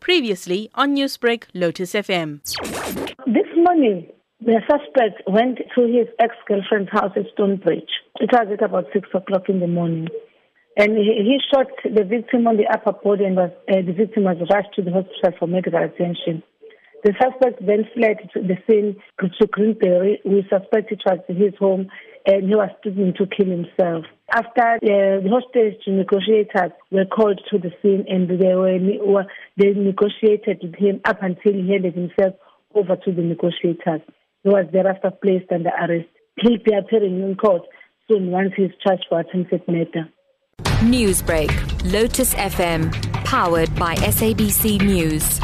Previously on Newsbreak, Lotus FM. This morning, the suspect went to his ex-girlfriend's house at Stonebridge. It was at about 6 o'clock in the morning. And he, he shot the victim on the upper body and was, uh, the victim was rushed to the hospital for medical attention. The suspect then fled to the scene to Greenbury. We suspect it was his home and he was threatening to kill himself. After the hostage negotiators were called to the scene and they were they negotiated with him up until he handed himself over to the negotiators. He was thereafter placed under arrest. He'll be appearing in court soon once he is charged for attempted murder. Newsbreak, Lotus FM, powered by SABC News.